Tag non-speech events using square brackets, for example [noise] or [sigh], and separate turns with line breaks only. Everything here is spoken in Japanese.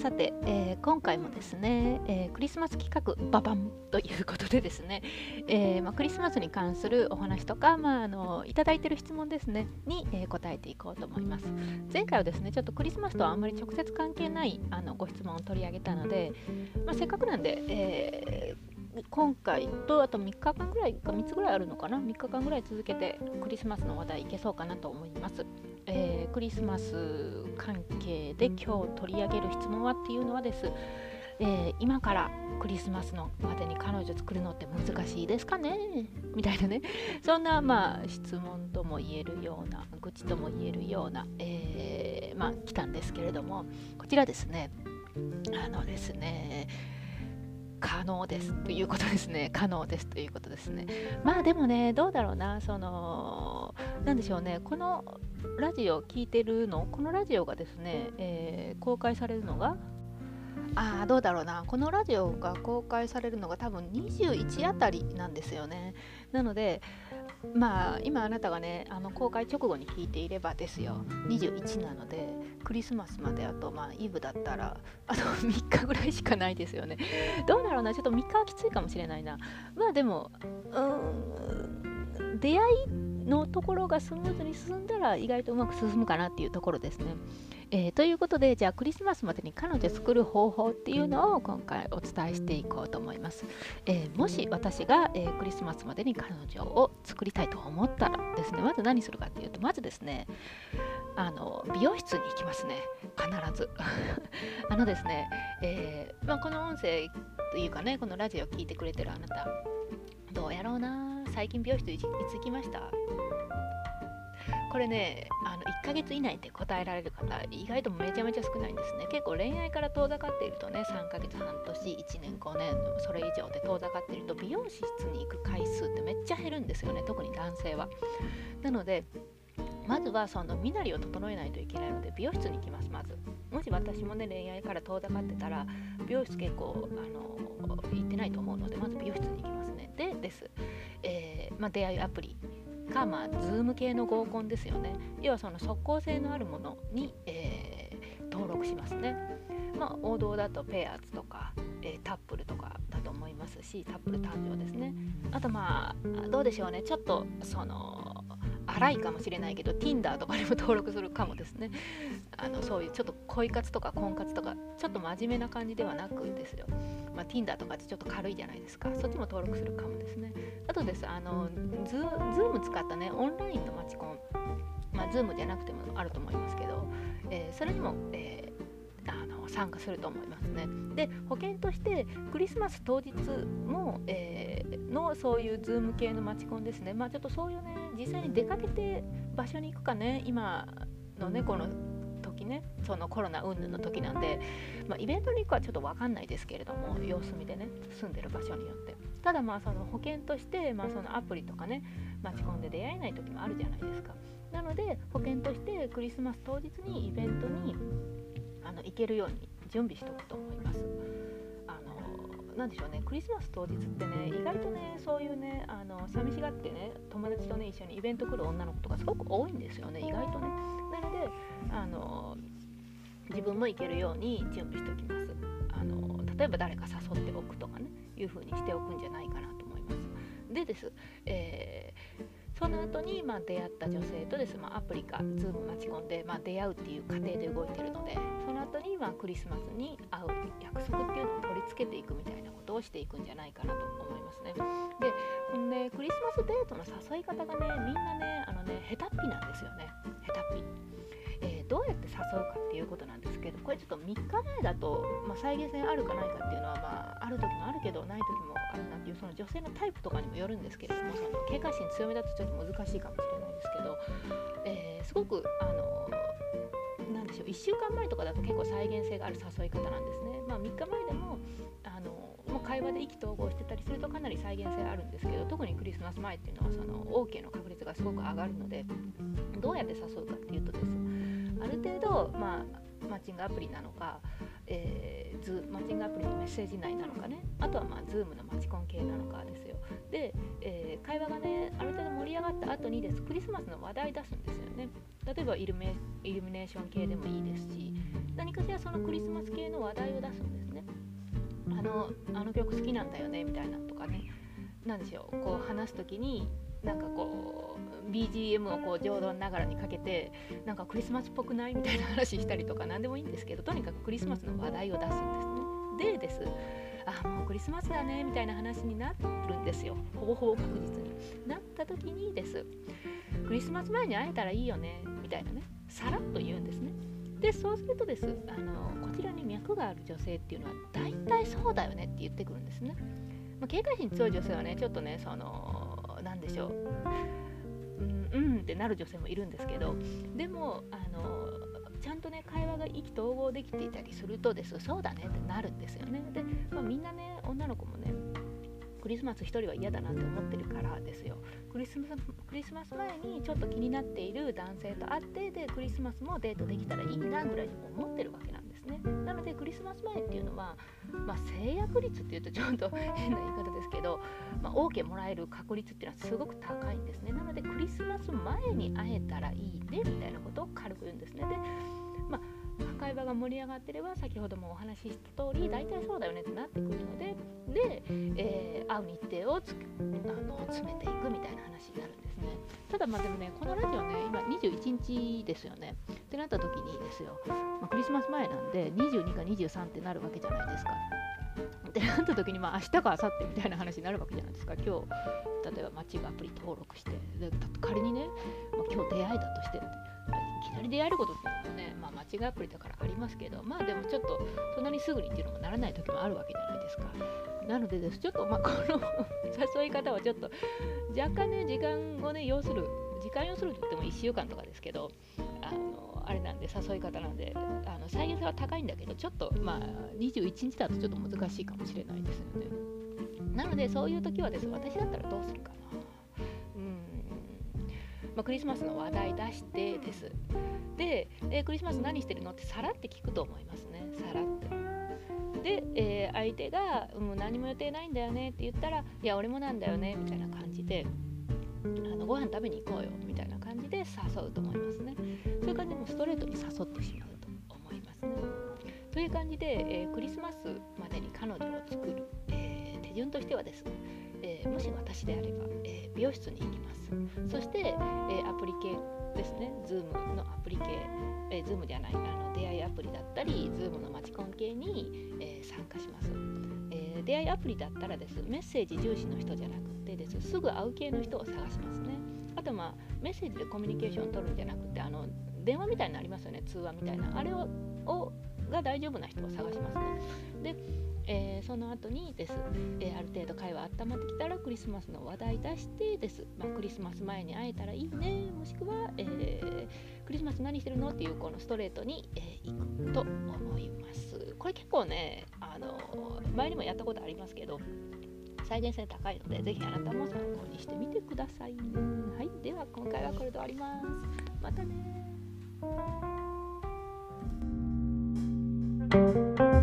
さて、えー、今回もですね、えー、クリスマス企画ババンということでですね、えーまあ、クリスマスに関するお話とか、まあ、あのいただいている質問ですねに、えー、答えていこうと思います。前回はですねちょっとクリスマスとはあんまり直接関係ないあのご質問を取り上げたので、まあ、せっかくなんで、えー今回とあと3日間ぐらいか3つぐらいあるのかな？3日間ぐらい続けてクリスマスの話題いけそうかなと思います、えー、クリスマス関係で今日取り上げる質問はっていうのはです、えー、今からクリスマスのまでに彼女作るのって難しいですかね？みたいなね。そんなまあ質問とも言えるような愚痴とも言えるような、えー、まあ来たんですけれども。こちらですね。あのですね。可能ですということですね。[laughs] 可能ですということですね。まあでもねどうだろうな。その何でしょうね。このラジオを聴いてるのこのラジオがですね、えー、公開されるのが？ああどうだろうな。このラジオが公開されるのが多分21あたりなんですよね。なのでまあ今あなたがねあの公開直後に聞いていればですよ。21なので。クリスマスまであとまあイブだったらあと3日ぐらいしかないですよね [laughs] どうだろうなちょっと3日はきついかもしれないなまあでもうん出会いのところがスムーズに進んだら意外とうまく進むかなっていうところですね。えー、ということでじゃあクリスマスまでに彼女作る方法っていうのを今回お伝えしていこうと思います。えー、もし私が、えー、クリスマスまでに彼女を作りたいと思ったらですねまず何するかっていうとまずですねあの美容室に行きますね。必ず。[laughs] あのですね、えまあ、この音声というかねこのラジオを聴いてくれてるあなたどうやろうな。最近美容室いつ行きました？これねあの1ヶ月以内で答えられる方意外とめちゃめちゃ少ないんですね。結構恋愛から遠ざかっているとね3ヶ月半年1年5年それ以上で遠ざかっていると美容室に行く回数ってめっちゃ減るんですよね特に男性は。なのでまずはその身なりを整えないといけないので美容室に行きますまず。もし私もね恋愛から遠ざかってたら美容室結構あの行ってないと思うのでまず美容室に行きますね。でです、えー、まあ、出会いアプリか、まあ、Zoom 系の合コンですよね。要はその即効性のあるものに、えー、登録しますね。まあ王道だとペアーズとか、えー、タップルとかだと思いますしタップル誕生ですね。あとまあどうでしょうね。ちょっとその荒いかもしれないけど Tinder とかにも登録するかもですね。あのそういうちょっと恋活とか婚活とかちょっと真面目な感じではなくですよ、まあ、Tinder とかってちょっと軽いじゃないですか。そっちも登録するかもですね。あとですあのズーム使ったねオンラインのマチコン。まあ Zoom じゃなくてもあると思いますけど、えー、それにも、えー参加すると思いますね。で保険としてクリスマス当日も、えー、のそういうズーム系の街コンですね。まあちょっとそういうね実際に出かけて場所に行くかね。今のねこの時ね。そのコロナ云々の時なんで、まあ、イベントに行くはちょっと分かんないですけれども様子見でね住んでる場所によって。ただまあその保険として、まあ、そのアプリとかね街コンで出会えない時もあるじゃないですか。なので保険としてクリスマス当日にイベントにあの行けるように準備しておくと思います。あのなんでしょうねクリスマス当日ってね意外とねそういうねあの寂しがってね友達とね一緒にイベント来る女の子とかすごく多いんですよね意外とね。なのであの自分も行けるように準備しておきます。あの例えば誰か誘っておくとかねいう風にしておくんじゃないかなと思います。でです、えーその後にまあ出会った女性とです、まあ、アプリか Zoom 待ち込んで、まあ、出会うっていう過程で動いてるのでその後にまあクリスマスに会う約束っていうのを取り付けていくみたいなことをしていくんじゃないかなと思いますね。でこのねクリスマスデートの誘い方がねみんなねあのね下手っぴなんですよね下手っぴ。えー、どうやって誘うかっていうことなんですけどこれちょっと3日前だと、まあ、再現性あるかないかっていうのは、まあ、ある時もあるけどない時もいうその女性のタイプとかにもよるんですけれどもその警戒心強めだとちょっと難しいかもしれないですけど、えー、すごくあのなんでしょう1週間前とかだと結構再現性がある誘い方なんですね。まあ、3日前でもあのもう会話で意気投合してたりするとかなり再現性あるんですけど特にクリスマス前っていうのはその OK の確率がすごく上がるのでどうやって誘うかっていうとですある程度、まあ、マッチングアプリなのか、えー、ズマッチングアプリのメッセージ内なのかね。あとはまあ Zoom のマチコン系なのかですよ。で、えー、会話がねある程度盛り上がった後にです。クリスマスの話題出すんですよね。例えばイルミネーション系でもいいですし。何かしらそのクリスマス系の話題を出すんですね。あのあの曲好きなんだよねみたいなとかね。何でしょう。こう話す時になんかこう BGM をこう浄土ながらにかけてなんかクリスマスっぽくないみたいな話したりとか何でもいいんですけどとにかくクリスマスの話題を出すんですね。でです。あもうクリスマスだねみたいな話になるんですよ。ほぼほぼ確実に。なった時にです。クリスマス前に会えたらいいよねみたいなね。さらっと言うんですね。でそうするとです。あのこちらに脈がある女性っていうのは大体そうだよねって言ってくるんですね、まあ、警戒心強い女性はねちょっとねその何でしょう。うん。うんってなる女性もいるんですけどでもあのちゃんとね会話が意気投合できていたりするとです。そうだねってなるんですよね。で、まあ、みんなね女の子もねクリスマス1人は嫌だなって思ってるからですよ。クリスマスクリスマス前にちょっと気になっている男性と会ってでクリスマスもデートできたらいいなぐらいに思ってるわけなんですね。なのでクリスマス前っていうのは、まあ、制約率っていうとちょっと [laughs] 変な言い方ですけど、まあ、OK もらえる確率っていうのはすごく高いんですね。なのでクリスマス前に会えたらいいねみたいなことを軽く言うんですね。でまあ会話が盛り上がってれば先ほどもお話しした通り大体そうだよねってなってくるのでで、えー、会う日程をつあの詰めていくみたいな話になるんですね。ただまあでもねこのラジオね今21日ですよね。なった時にですよ、まあ、クリスマス前なんで22か23ってなるわけじゃないですか。ってなった時にまあ明日か明後日みたいな話になるわけじゃないですか。今日例えばマッチングアプリ登録してで仮にね、まあ、今日出会いだとしていきなり出会えることっていうのもね、まあ、マッチングアプリだからありますけどまあでもちょっとそんなにすぐにっていうのもならない時もあるわけじゃないですか。なのでです。ちょっとまあこの [laughs] 誘い方はちょっと若干ね時間をね要する時間要すると言っても1週間とかですけどあのあれなんで誘い方なんであの再現性は高いんだけどちょっとまあ21日だとちょっと難しいかもしれないですよねなのでそういう時はです私だったらどうするかなうんまあ、クリスマスの話題出してです。で、えー、クリスマス何してるのってさらって聞くと思いますね。さらって。で、えー、相手が、うん、何も予定ないんだよねって言ったら、いや、俺もなんだよねみたいな感じで、あのご飯食べに行こうよみたいな感じで誘うと思いますね。そういう感じでもストレートに誘ってしまうと思いますね。という感じで、えー、クリスマスまでに彼女を作る、えー、手順としてはですね、えー、もし私であれば、え美容室に行きます。そして、えアプリ系ですね Zoom のプリ系、えー、Zoom じゃないあの出会いアプリだったり Zoom のマチコン系に、えー、参加します、えー、出会いアプリだったらですメッセージ重視の人じゃなくてですすぐ会う系の人を探しますね。あとまあメッセージでコミュニケーションを取るんじゃなくてあの電話みたいなのありますよね通話みたいな。あれをを大丈夫な人を探しますね。でえー、その後にです、えー、ある程度会話温まってきたらクリスマスの話題出してです、まあ、クリスマス前に会えたらいいね。もしくは、えー、クリスマス何してるのっていうこのストレートに、え、行くと思います。これ結構ねあの前にもやったことありますけど再現性高いのでぜひあなたも参考にしてみてくださいはい。では今回はこれで終わります。またね Thank you.